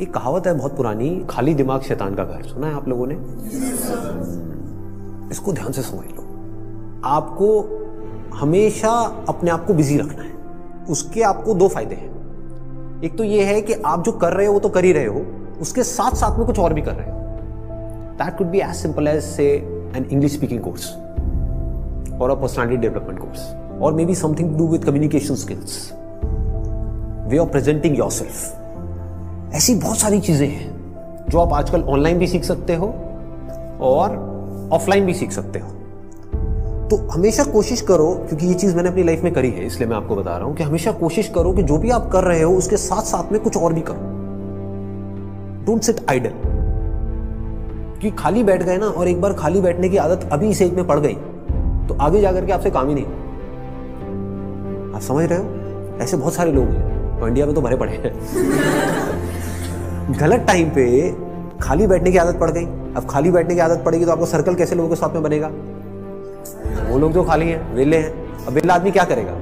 एक कहावत है बहुत पुरानी, खाली दिमाग शैतान का घर। सुना है आप लोगों ने? इसको ध्यान से समझ लो। आपको हमेशा अपने आप को बिज़ी रखना है। उसके आपको दो फ़ायदे हैं। एक तो ये है कि आप जो कर रहे हो, वो तो कर ही रहे हो। उसके साथ साथ में कुछ और भी कर रहे हो। That could be as simple as say an English speaking course और अ पर्सनालिटी डेवलपमेंट कोर्स और maybe something to do with communication skills way of presenting yourself ऐसी बहुत सारी चीज़ें हैं जो आप आजकल ऑनलाइन भी सीख सकते हो और ऑफलाइन भी सीख सकते हो। तो हमेशा कोशिश करो, क्योंकि ये चीज़ मैंने अपनी लाइफ में करी है, इसलिए मैं आपको बता रहा हूँ कि हमेशा कोशिश करो कि जो भी आप कर रहे हो, उसके साथ साथ में कुछ और भी करो। डोंट सिट आइडल कि खाली बैठ गए ना, और एक बार खाली बैठने की आदत अभी इस एज में पड़ गई तो आगे जाकर के आपसे काम ही नहीं आप समझ रहे हो? ऐसे बहुत सारे लोग हैं और इंडिया में तो भरे पड़े हैं। गलत टाइम पे खाली बैठने की आदत पड़ गई। अब खाली बैठने की आदत पड़ेगी तो आपको सर्कल कैसे लोगों के साथ में बनेगा? वो लोग जो खाली हैं, वेले हैं, अब वेला आदमी क्या करेगा?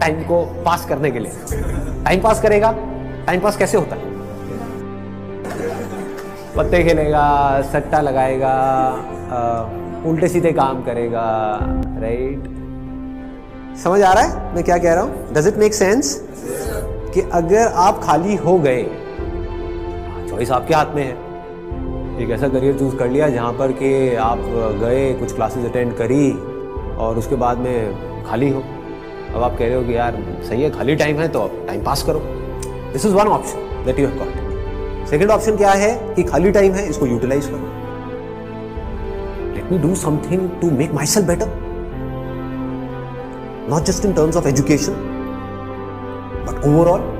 टाइम को पास करने के लिए। टाइम पास करेगा टाइम पास कैसे होता है? पत्ते खेलेगा, सट्टा लगाएगा उल्टे सीधे काम करेगा राइट समझ आ रहा है? मैं क्या कह रहा हूँ? डज इट मेक सेंस कि अगर आप खाली हो गए चॉइस आपके हाथ में है। एक ऐसा करियर चूज़ कर लिया जहाँ पर कि आप गए, कुछ क्लासेस अटेंड करी और उसके बाद में खाली हो। अब आप कह रहे हो कि यार, सही है, खाली टाइम है तो अब टाइम पास करो। This is one option that you have got second option क्या है कि खाली टाइम है, इसको यूटिलाइज करो। Let me do something to make myself better not just in terms of education but overall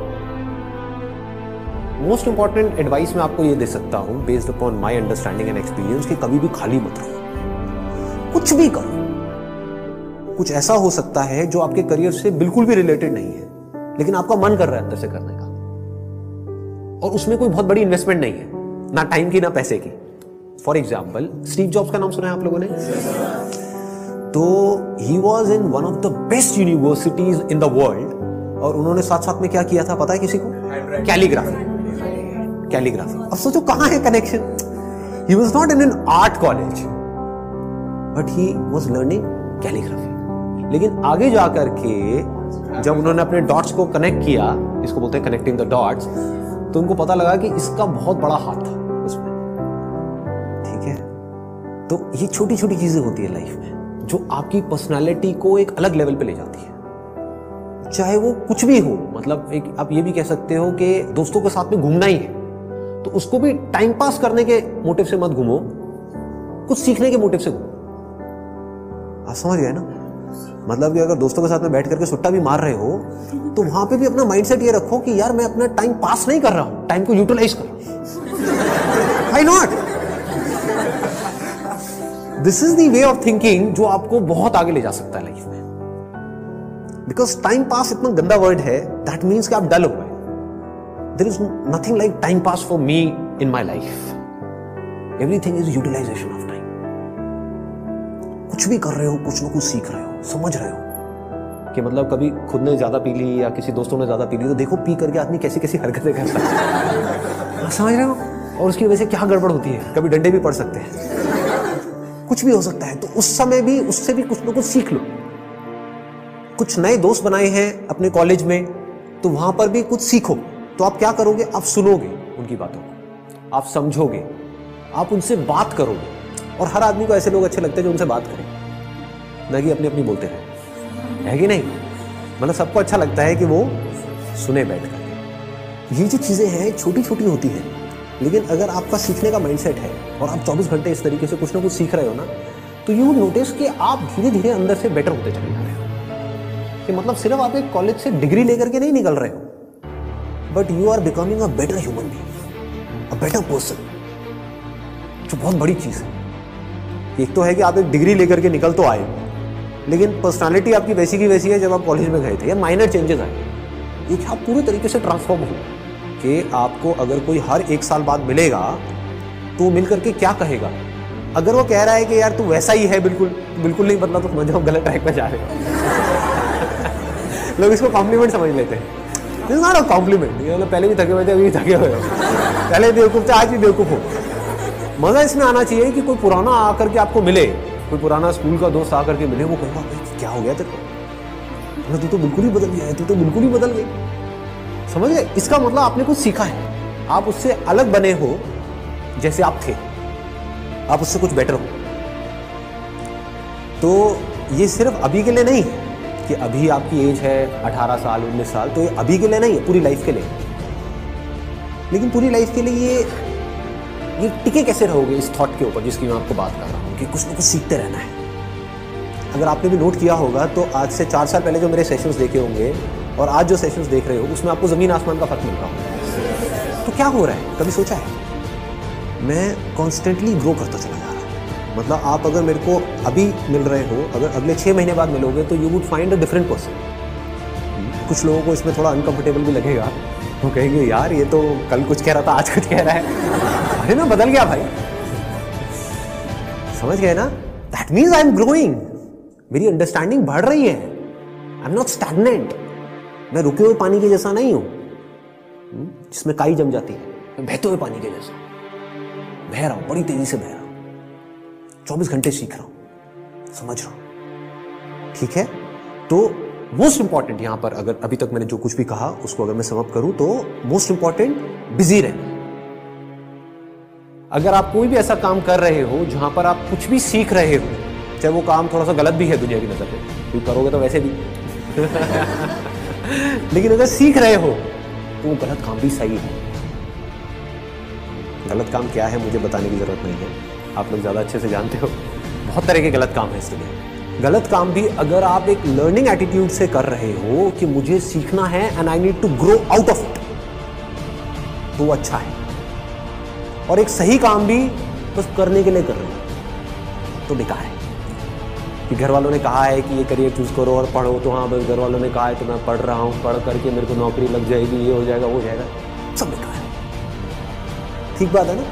most important advice मैं आपको ये दे सकता हूँ based upon my understanding and experience कि कभी भी खाली मत रहो। कुछ भी करो। कुछ ऐसा हो सकता है जो आपके करियर से बिल्कुल भी रिलेटेड नहीं है लेकिन आपका मन कर रहा है अंदर से करने का। और उसमें कोई बहुत बड़ी इन्वेस्टमेंट नहीं है ना टाइम की ना पैसे की। फॉर एग्ज़ाम्पल स्टीव जॉब्स का नाम सुना है आप लोगों ने? तो he was in one of the best universities in the world और उन्होंने साथ साथ में क्या किया था पता है किसी को? कैलीग्राफी कैलीग्राफी अब सोचो कहाँ है connection he was not in an art college but he was learning calligraphy लेकिन आगे जाकर के जब उन्होंने अपने डॉट्स को कनेक्ट किया, इसको बोलते हैं कनेक्टिंग द डॉट्स तो उनको पता लगा कि इसका बहुत बड़ा हाथ था उसमें। ठीक है? तो ये छोटी छोटी चीज़ें होती है लाइफ में, जो आपकी पर्सनालिटी को एक अलग लेवल पे ले जाती है। चाहे वो कुछ भी हो मतलब एक आप ये भी कह सकते हो कि दोस्तों के साथ में घूमना ही है। तो उसको भी टाइम पास करने के मोटिव से मत घूमो। कुछ सीखने के मोटिव से घूमो। आप समझ गए ना? मतलब कि अगर दोस्तों के साथ में बैठ करके सुट्टा भी मार रहे हो तो वहाँ पे भी अपना माइंडसेट ये रखो कि यार मैं अपना टाइम पास नहीं कर रहा हूँ। टाइम को यूटिलाइज कर। रहा not this is the way of thinking जो आपको बहुत आगे ले जा सकता है लाइफ में। बिकॉज़ टाइम पास इतना गंदा वर्ड है दैट मीन्स कि आप डल हो there is nothing like time pass for me in my life everything is utilisation of time कुछ भी कर रहे हो, कुछ ना कुछ सीख रहे हो, समझ रहे हो कि मतलब कभी खुद ने ज़्यादा पी ली या किसी दोस्तों ने ज़्यादा पी ली तो देखो पी करके आदमी कैसी कैसी हरकतें करता है, समझ रहे हो? और उसकी वजह से क्या गड़बड़ होती है? कभी डंडे भी पड़ सकते हैं। कुछ भी हो सकता है तो उस समय भी, उससे भी कुछ ना कुछ सीख लो। कुछ नए दोस्त बनाए हैं अपने कॉलेज में तो वहाँ पर भी कुछ सीखो। तो आप क्या करोगे? आप सुनोगे उनकी बातों को। आप समझोगे। आप उनसे बात करोगे। और हर आदमी को ऐसे लोग अच्छे लगते हैं जो उनसे बात करें। ना कि अपनी अपनी बोलते रहे है कि नहीं? मतलब सबको अच्छा लगता है कि वो सुने बैठ कर। ये जो चीज़ें हैं छोटी छोटी होती हैं। लेकिन अगर आपका सीखने का माइंडसेट है और आप 24 घंटे इस तरीके से कुछ ना कुछ सीख रहे हो ना तो यू नोटिस कि आप धीरे धीरे अंदर से बेटर होते चले जा रहे हो। कि मतलब सिर्फ़ आप एक कॉलेज से डिग्री लेकर के नहीं निकल रहे हो। But you are becoming a better human being a better person जो बहुत बड़ी चीज़ है। एक तो है कि आप एक डिग्री लेकर के निकल तो आए, लेकिन पर्सनालिटी आपकी वैसी की वैसी है जब आप कॉलेज में गए थे, या माइनर चेंजेस आए। ये आप पूरे तरीके से ट्रांसफॉर्म हो कि आपको अगर कोई हर एक साल बाद मिलेगा तो मिल करके क्या कहेगा? अगर वो कह रहा है कि यार तू वैसा ही है, बिल्कुल बिल्कुल नहीं बदला तो समझ जाओ गलत ट्रैक पर जा रहे हो। लोग इसको कॉम्प्लीमेंट समझ लेते हैं। दिस नॉट अ कॉम्प्लीमेंट ये मतलब पहले भी थके हुए थे, अभी भी थके हुए पहले बेवकूफ़ थे, आज भी बेवकूफ़ हो। मज़ा इसमें आना चाहिए कि कोई पुराना आकर के आपको मिले। कोई पुराना स्कूल का दोस्त आकर के मिले, वो कहेगा क्या हो गया तेरे तू तो बिल्कुल ही बदल गया है, तू तो बिल्कुल ही बदल गई। समझ गए? इसका मतलब आपने कुछ सीखा है। आप उससे अलग बने हो, जैसे आप थे। आप उससे कुछ बेटर हो। तो ये सिर्फ़ अभी के लिए नहीं है कि अभी आपकी एज है 18 साल 19 साल तो ये अभी के लिए नहीं है पूरी लाइफ के लिए। लेकिन पूरी लाइफ के लिए ये ये टिके कैसे रहोगे इस थॉट के ऊपर जिसकी मैं आपको बात कर रहा हूँ कि कुछ ना कुछ सीखते रहना है। अगर आपने भी नोट किया होगा तो आज से चार साल पहले जो मेरे सेशंस देखे होंगे और आज जो सेशंस देख रहे हो, उसमें आपको ज़मीन आसमान का फ़र्क मिल रहा होगा। तो क्या हो रहा है? कभी सोचा है? मैं कॉन्स्टेंटली ग्रो करता चला जा मतलब आप अगर मेरे को अभी मिल रहे हो अगर अगले छः महीने बाद मिलोगे तो you would find a different person कुछ लोगों को इसमें थोड़ा अनकंफर्टेबल भी लगेगा। वो कहेंगे यार ये तो कल कुछ कह रहा था आज कुछ कह रहा है। अरे मैं बदल गया भाई। समझ गए ना? That means I am growing मेरी अंडरस्टैंडिंग बढ़ रही है। आई एम नॉट स्टैगनेंट मैं रुके हुए पानी के जैसा नहीं हूँ। हम्म, जिसमें काई जम जाती है। बहते हुए पानी के जैसा। बह रहा हूँ बड़ी तेज़ी से बह रहा हूँ। चौबीस घंटे सीख रहा हूँ, समझ रहा हूँ। ठीक है? तो मोस्ट इंपॉर्टेंट यहाँ पर अगर अभी तक मैंने जो कुछ भी कहा, उसको अगर मैं समअप करूँ तो मोस्ट इंपॉर्टेंट बिज़ी रहना। अगर आप कोई भी ऐसा काम कर रहे हो जहाँ पर आप कुछ भी सीख रहे हो, चाहे वो काम थोड़ा सा गलत भी है दुनिया की नज़र में क्योंकि करोगे तो वैसे भी। लेकिन अगर सीख रहे हो तो वो गलत काम भी सही है। गलत काम क्या है मुझे बताने की ज़रूरत नहीं है। आप लोग ज़्यादा अच्छे से जानते हो। बहुत तरह के गलत काम है इस दुनिया गलत काम भी अगर आप एक लर्निंग एटीट्यूड से कर रहे हो कि मुझे सीखना है and I need to grow out of it तो वो अच्छा है। और एक सही काम भी बस करने के लिए कर रहे हो तो बेकार है। कि घर वालों ने कहा है कि ये करियर चूज़ करो और पढ़ो तो हाँ बस घर वालों ने कहा है तो मैं पढ़ रहा हूँ, पढ़ करके मेरे को नौकरी लग जाएगी, ये हो जाएगा, वो हो जाएगा। सब बेकार है। ठीक बात है ना?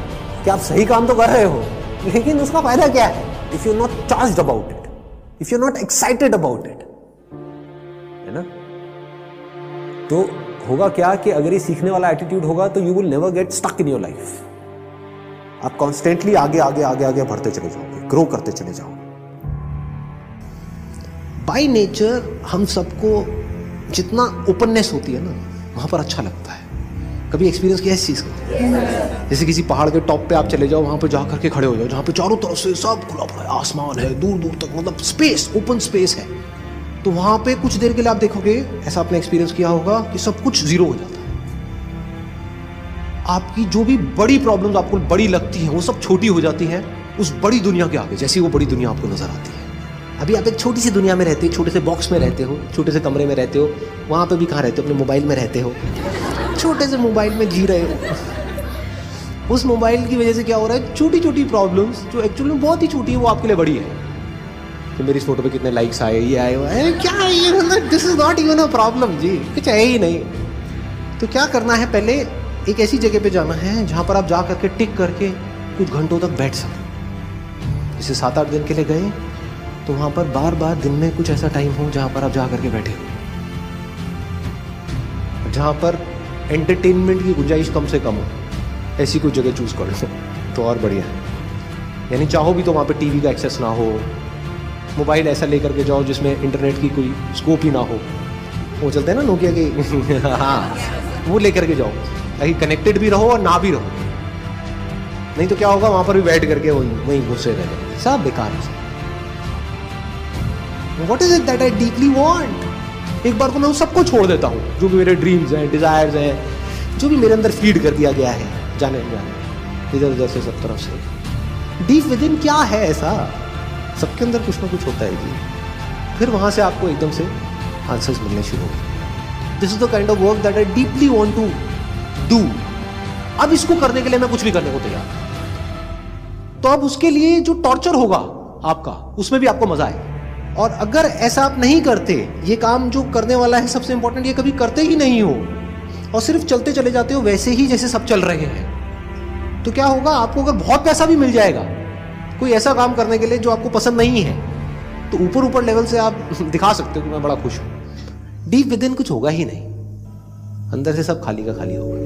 कि आप सही काम तो कर रहे हो लेकिन उसका फ़ायदा क्या है? If you not charge about it if you not excited about it है ना? तो होगा क्या कि अगर ये सीखने वाला एटीट्यूड होगा तो you will never get stuck in your life आप कॉन्स्टेंटली आगे आगे आगे आगे बढ़ते चले जाओगे ग्रो करते चले जाओगे. बाई नेचर हम सबको जितना ओपननेस होती है ना, वहाँ पर अच्छा लगता है. कभी एक्सपीरियंस किया इस चीज़ का? जैसे किसी पहाड़ के टॉप पे आप चले जाओ, वहाँ पे जा करके खड़े हो जाओ, जहाँ पे चारों तरफ़ से सब खुला पड़ा है, आसमान है दूर दूर तक मतलब स्पेस ओपन स्पेस है। तो वहाँ पे कुछ देर के लिए आप देखोगे, ऐसा आपने एक्सपीरियंस किया होगा कि सब कुछ ज़ीरो हो जाता है। आपकी जो भी बड़ी प्रॉब्लम्स आपको बड़ी लगती है, वो सब छोटी हो जाती है, उस बड़ी दुनिया के आगे, जैसी वो बड़ी दुनिया आपको नज़र आती है। अभी आप एक छोटी सी दुनिया में रहते हो, छोटे से बॉक्स में रहते हो, छोटे से कमरे में रहते हो, वहाँ पर भी कहाँ रहते हो, अपने मोबाइल में रहते हो? छोटे से मोबाइल में जी रहे हो। उस मोबाइल की वजह से क्या हो रहा है? छोटी छोटी प्रॉब्लम्स जो एक्चुअली में बहुत ही छोटी है, वो आपके लिए बड़ी है। कि मेरी फ़ोटो पे कितने लाइक्स आए, ये आए हुए क्या ये? मतलब this is not even a problem जी। कुछ है ही नहीं। तो क्या करना है पहले? एक ऐसी जगह पे जाना है, जहाँ पर आप जा करके टिक करके, कुछ घंटों तक बैठ सकें। जैसे सात आठ दिन के लिए गए तो वहाँ पर बार बार दिन में कुछ ऐसा टाइम हो, जहाँ पर आप जा करके बैठे जहाँ पर एंटरटेनमेंट की गुंजाइश कम से कम हो। ऐसी कोई जगह चूज़ कर लो तो और बढ़िया है। यानी चाहो भी तो वहाँ पे टीवी का एक्सेस ना हो मोबाइल ऐसा लेकर के जाओ जिसमें इंटरनेट की कोई स्कोप ही ना हो। वो चलते हैं ना नोकिया के। हाँ वो लेकर के जाओ। ताकि कनेक्टेड भी रहो और ना भी रहो। नहीं तो क्या होगा, वहाँ पर भी बैठ करके वहीं वहीं घुसे रहे सब बेकार है। What is it that I deeply want एक बार तो मैं उन सबको छोड़ देता हूँ, जो भी मेरे ड्रीम्स हैं डिजायर्स हैं, जो भी मेरे अंदर फ़ीड कर दिया गया है, जाने जाने इधर उधर से सब तरफ़ से। डीप विद इन क्या है ऐसा? सबके अंदर कुछ ना कुछ होता है जी। फिर वहाँ से आपको एकदम से आंसर्स मिलने शुरू हो this is the kind of work that I deeply want to do अब इसको करने के लिए मैं कुछ भी करने को तैयार तो अब उसके लिए जो टॉर्चर होगा आपका, उसमें भी आपको मज़ा आए और अगर ऐसा आप नहीं करते, ये काम जो करने वाला है सबसे इंपॉर्टेंट ये कभी करते ही नहीं हो। और सिर्फ़ चलते चले जाते हो, वैसे ही जैसे सब चल रहे हैं। तो क्या होगा, आपको अगर बहुत पैसा भी मिल जाएगा, कोई ऐसा काम करने के लिए जो आपको पसंद नहीं है तो ऊपर ऊपर लेवल से आप दिखा सकते हो कि मैं बड़ा खुश हूँ। डीप विद इन कुछ होगा ही नहीं। अंदर से सब खाली का खाली होगा